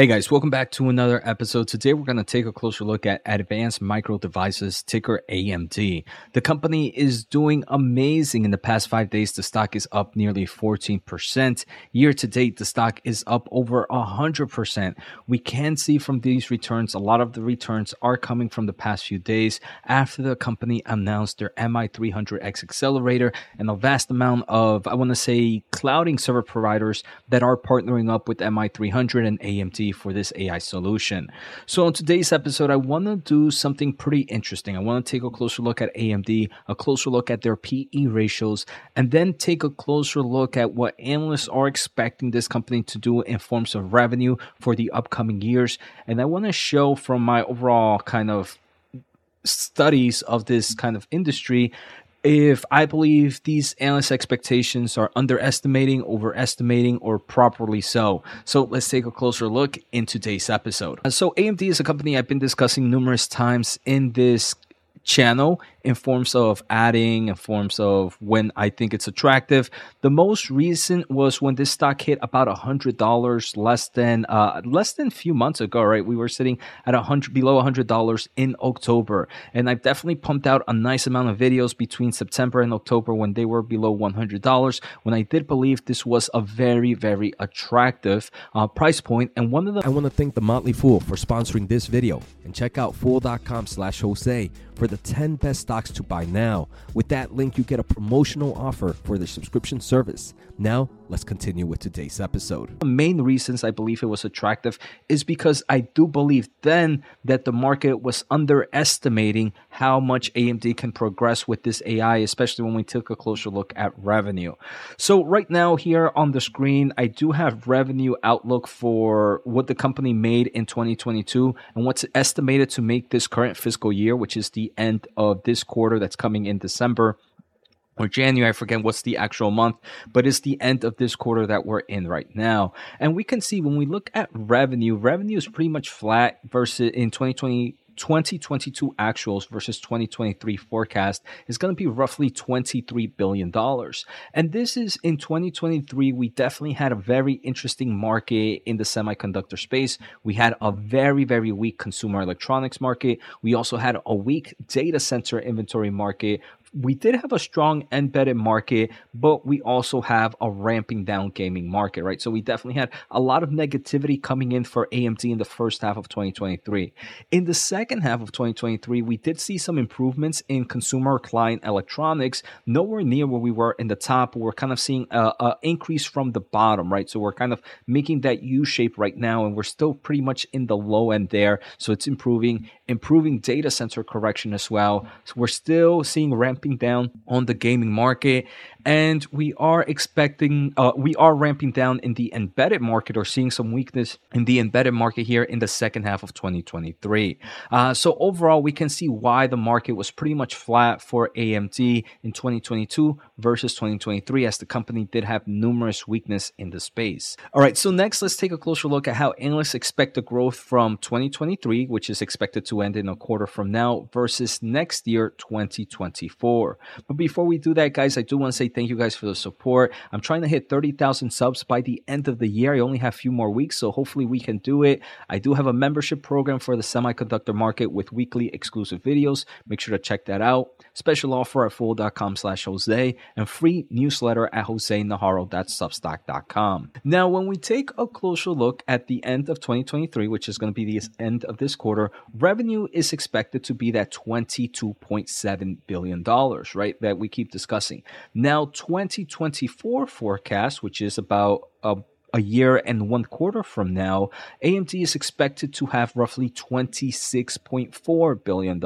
Hey guys, welcome back to another episode. Today we're going to take a closer look at Advanced Micro Devices, ticker AMD. The company is doing amazing in the past five days. The stock is up nearly 14%. Year to date, the stock is up over 100%. We can see from these returns, a lot of the returns are coming from the past few days after the company announced their MI300X accelerator and a vast amount of, I want to say, clouding server providers that are partnering up with MI300 and AMD for this AI solution. So, on today's episode, I want to do something pretty interesting. I want to take a closer look at AMD, a closer look at their PE ratios, and then take a closer look at what analysts are expecting this company to do in forms of revenue for the upcoming years. And I want to show from my overall kind of studies of this kind of industry if I believe these analyst expectations are underestimating, overestimating, or properly so. So let's take a closer look in today's episode. So AMD is a company I've been discussing numerous times in this channel in forms of adding, in forms of when I think it's attractive. The most recent was when this stock hit about a hundred dollars less than uh, less than a few months ago. Right, we were sitting at a hundred below a hundred dollars in October, and I've definitely pumped out a nice amount of videos between September and October when they were below one hundred dollars. When I did believe this was a very very attractive uh, price point, and one of the I want to thank the Motley Fool for sponsoring this video, and check out fool.com/jose for the 10 best stocks to buy now. With that link, you get a promotional offer for the subscription service. Now, let's continue with today's episode. The main reasons I believe it was attractive is because I do believe then that the market was underestimating how much AMD can progress with this AI, especially when we took a closer look at revenue. So, right now, here on the screen, I do have revenue outlook for what the company made in 2022 and what's estimated to make this current fiscal year, which is the end of this quarter that's coming in December or January, I forget what's the actual month, but it's the end of this quarter that we're in right now. And we can see when we look at revenue, revenue is pretty much flat versus in 2020 2022 actuals versus 2023 forecast is going to be roughly $23 billion. And this is in 2023, we definitely had a very interesting market in the semiconductor space. We had a very, very weak consumer electronics market. We also had a weak data center inventory market we did have a strong embedded market, but we also have a ramping down gaming market, right? So we definitely had a lot of negativity coming in for AMD in the first half of 2023. In the second half of 2023, we did see some improvements in consumer client electronics, nowhere near where we were in the top. We're kind of seeing an increase from the bottom, right? So we're kind of making that U shape right now, and we're still pretty much in the low end there. So it's improving, improving data center correction as well. So we're still seeing ramping down on the gaming market and we are expecting uh, we are ramping down in the embedded market or seeing some weakness in the embedded market here in the second half of 2023 uh, so overall we can see why the market was pretty much flat for amd in 2022 versus 2023 as the company did have numerous weakness in the space all right so next let's take a closer look at how analysts expect the growth from 2023 which is expected to end in a quarter from now versus next year 2024 but before we do that guys i do want to say Thank you guys for the support. I'm trying to hit 30,000 subs by the end of the year. I only have a few more weeks, so hopefully we can do it. I do have a membership program for the semiconductor market with weekly exclusive videos. Make sure to check that out. Special offer at fool.com slash Jose and free newsletter at josenajarro.substack.com. Now, when we take a closer look at the end of 2023, which is going to be the end of this quarter, revenue is expected to be that $22.7 billion, right? That we keep discussing. Now 2024 forecast, which is about a a year and one quarter from now, AMD is expected to have roughly $26.4 billion.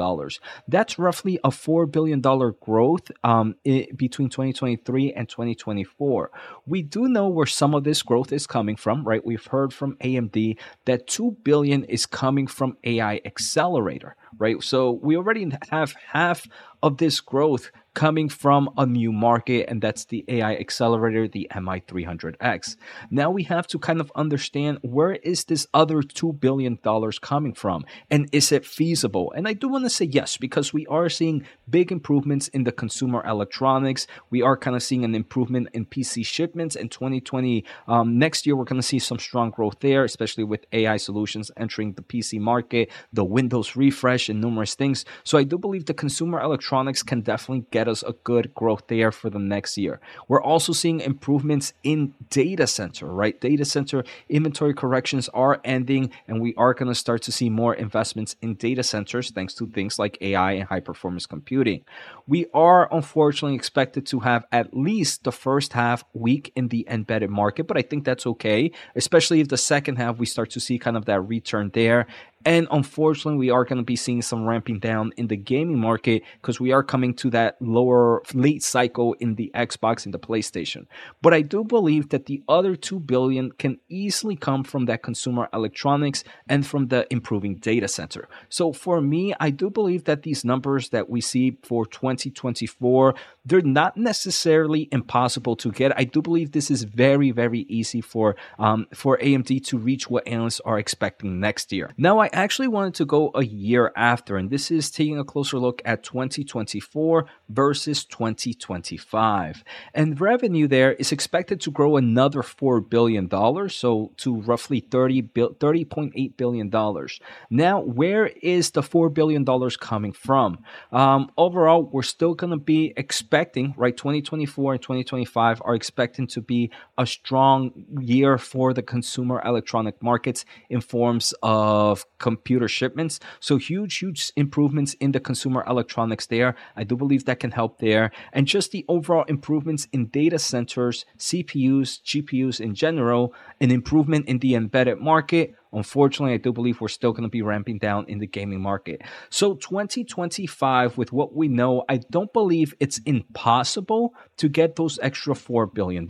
That's roughly a $4 billion growth um, between 2023 and 2024. We do know where some of this growth is coming from, right? We've heard from AMD that 2 billion is coming from AI accelerator, right? So we already have half of this growth coming from a new market, and that's the AI accelerator, the MI300X. Now we have to kind of understand where is this other $2 billion coming from, and is it feasible? And I do want to say yes, because we are seeing big improvements in the consumer electronics. We are kind of seeing an improvement in PC shipments in 2020. Um, next year, we're going to see some strong growth there, especially with AI solutions entering the PC market, the Windows refresh, and numerous things. So I do believe the consumer electronics can definitely get us a good growth there for the next year. We're also seeing improvements in data center, right? Data center inventory corrections are ending, and we are going to start to see more investments in data centers thanks to things like AI and high performance computing. We are unfortunately expected to have at least the first half weak in the embedded market, but I think that's okay, especially if the second half we start to see kind of that return there and unfortunately, we are going to be seeing some ramping down in the gaming market because we are coming to that lower late cycle in the Xbox and the PlayStation. But I do believe that the other 2 billion can easily come from that consumer electronics and from the improving data center. So for me, I do believe that these numbers that we see for 2024, they're not necessarily impossible to get. I do believe this is very, very easy for um, for AMD to reach what analysts are expecting next year. Now, I actually wanted to go a year after, and this is taking a closer look at 2024 versus 2025. And revenue there is expected to grow another $4 billion, so to roughly 30 $30.8 billion. Now, where is the $4 billion coming from? Um, overall, we're still going to be expecting, right, 2024 and 2025 are expecting to be a strong year for the consumer electronic markets in forms of computer shipments. So huge, huge improvements in the consumer electronics there. I do believe that can help there. And just the overall improvements in data centers, CPUs, GPUs in general, an improvement in the embedded market Unfortunately, I do believe we're still going to be ramping down in the gaming market. So 2025, with what we know, I don't believe it's impossible to get those extra $4 billion.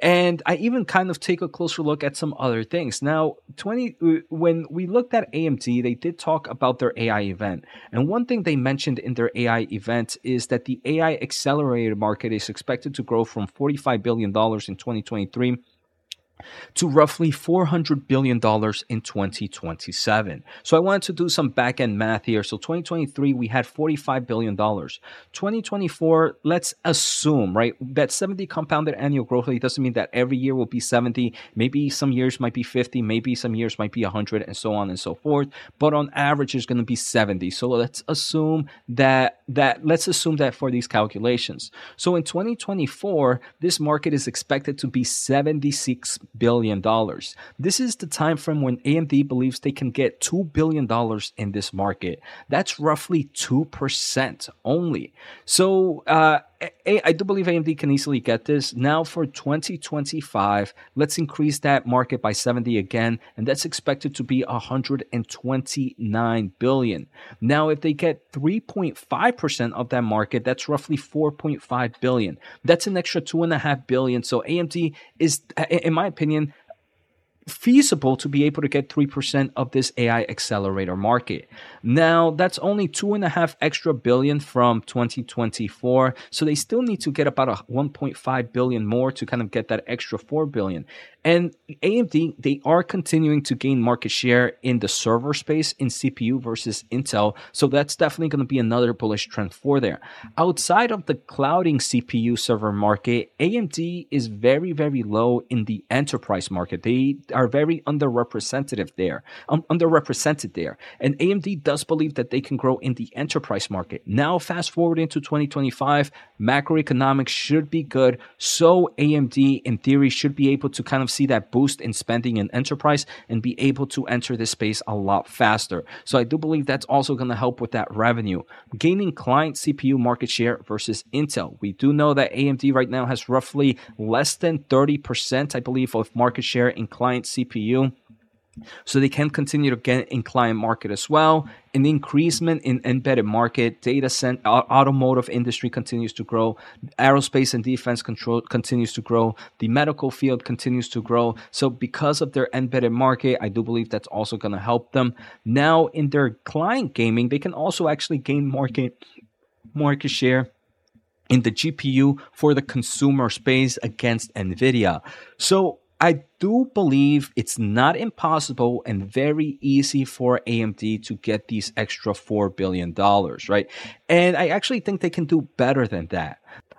And I even kind of take a closer look at some other things. Now, 20 uh, when we looked at AMD, they did talk about their AI event. And one thing they mentioned in their AI event is that the AI accelerator market is expected to grow from $45 billion in 2023 to roughly $400 billion in 2027. So I wanted to do some back end math here. So 2023, we had $45 billion. 2024, let's assume, right, that 70 compounded annual growth rate doesn't mean that every year will be 70. Maybe some years might be 50, maybe some years might be 100, and so on and so forth. But on average, it's going to be 70. So let's assume that, that, let's assume that for these calculations. So in 2024, this market is expected to be 76 billion dollars. This is the time frame when AMD believes they can get two billion dollars in this market. That's roughly two percent only. So uh, I do believe AMD can easily get this. Now for 2025, let's increase that market by 70 again, and that's expected to be 129 billion. Now, if they get 3.5% of that market, that's roughly 4.5 billion. That's an extra two and a half billion. So AMD is, in my opinion, feasible to be able to get 3% of this AI accelerator market. Now, that's only two and a half extra billion from 2024. So they still need to get about a 1.5 billion more to kind of get that extra 4 billion. And AMD, they are continuing to gain market share in the server space in CPU versus Intel. So that's definitely going to be another bullish trend for there. Outside of the clouding CPU server market, AMD is very, very low in the enterprise market. They are very underrepresented there, um, underrepresented there. And AMD does believe that they can grow in the enterprise market. Now, fast forward into 2025, macroeconomics should be good. So AMD, in theory, should be able to kind of see that boost in spending in enterprise and be able to enter this space a lot faster. So I do believe that's also going to help with that revenue. Gaining client CPU market share versus Intel. We do know that AMD right now has roughly less than 30%, I believe, of market share in client CPU. So they can continue to get in client market as well. An increasement in embedded market, data center, automotive industry continues to grow. Aerospace and defense control continues to grow. The medical field continues to grow. So because of their embedded market, I do believe that's also going to help them. Now in their client gaming, they can also actually gain market market share in the GPU for the consumer space against NVIDIA. So I do believe it's not impossible and very easy for AMD to get these extra $4 billion, right? And I actually think they can do better than that.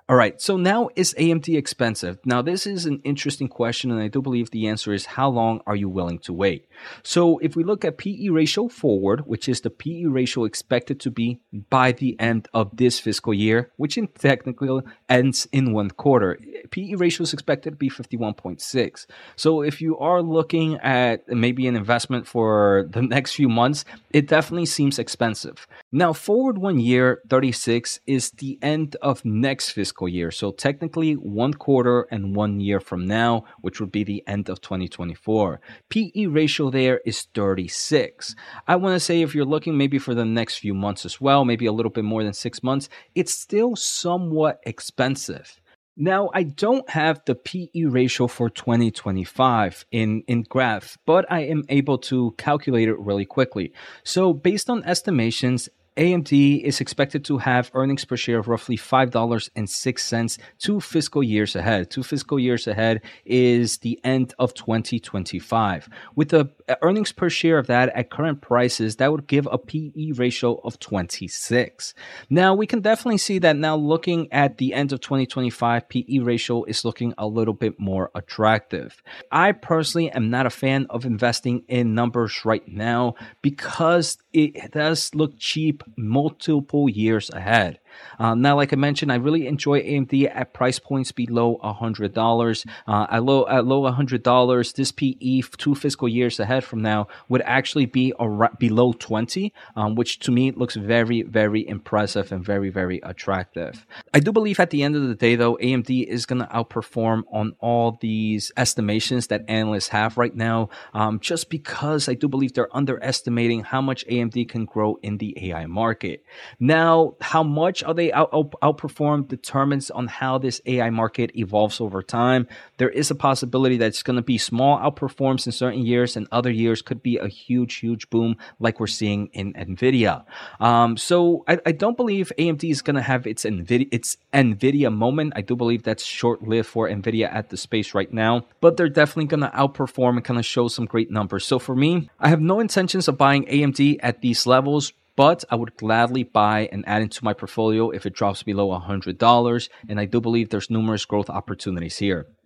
All right, so now is AMD expensive? Now, this is an interesting question, and I do believe the answer is how long are you willing to wait? So, if we look at PE ratio forward, which is the PE ratio expected to be by the end of this fiscal year, which in technically ends in one quarter, PE ratio is expected to be 51.6. So, if you are looking at maybe an investment for the next few months, it definitely seems expensive. Now, forward one year, 36 is the end of next fiscal year. So technically, one quarter and one year from now, which would be the end of 2024. PE ratio there is 36. I want to say if you're looking maybe for the next few months as well, maybe a little bit more than six months, it's still somewhat expensive. Now, I don't have the PE ratio for 2025 in, in graph, but I am able to calculate it really quickly. So, based on estimations, AMD is expected to have earnings per share of roughly $5.06 two fiscal years ahead. Two fiscal years ahead is the end of 2025. With the uh, earnings per share of that at current prices, that would give a PE ratio of 26. Now, we can definitely see that now looking at the end of 2025, PE ratio is looking a little bit more attractive. I personally am not a fan of investing in numbers right now because it does look cheap multiple years ahead. Um, now, like I mentioned, I really enjoy AMD at price points below $100. Uh, at low at low $100, this PE two fiscal years ahead from now would actually be around, below 20, um, which to me looks very, very impressive and very, very attractive. I do believe at the end of the day, though, AMD is going to outperform on all these estimations that analysts have right now, um, just because I do believe they're underestimating how much AMD can grow in the AI market. Now, how much are they out, out, outperform determines on how this AI market evolves over time. There is a possibility that it's going to be small outperforms in certain years, and other years could be a huge, huge boom like we're seeing in Nvidia. Um, so I, I, don't believe AMD is going to have its Nvidia its Nvidia moment. I do believe that's short lived for Nvidia at the space right now, but they're definitely going to outperform and kind of show some great numbers. So for me, I have no intentions of buying AMD at these levels but I would gladly buy and add into my portfolio if it drops below $100. And I do believe there's numerous growth opportunities here.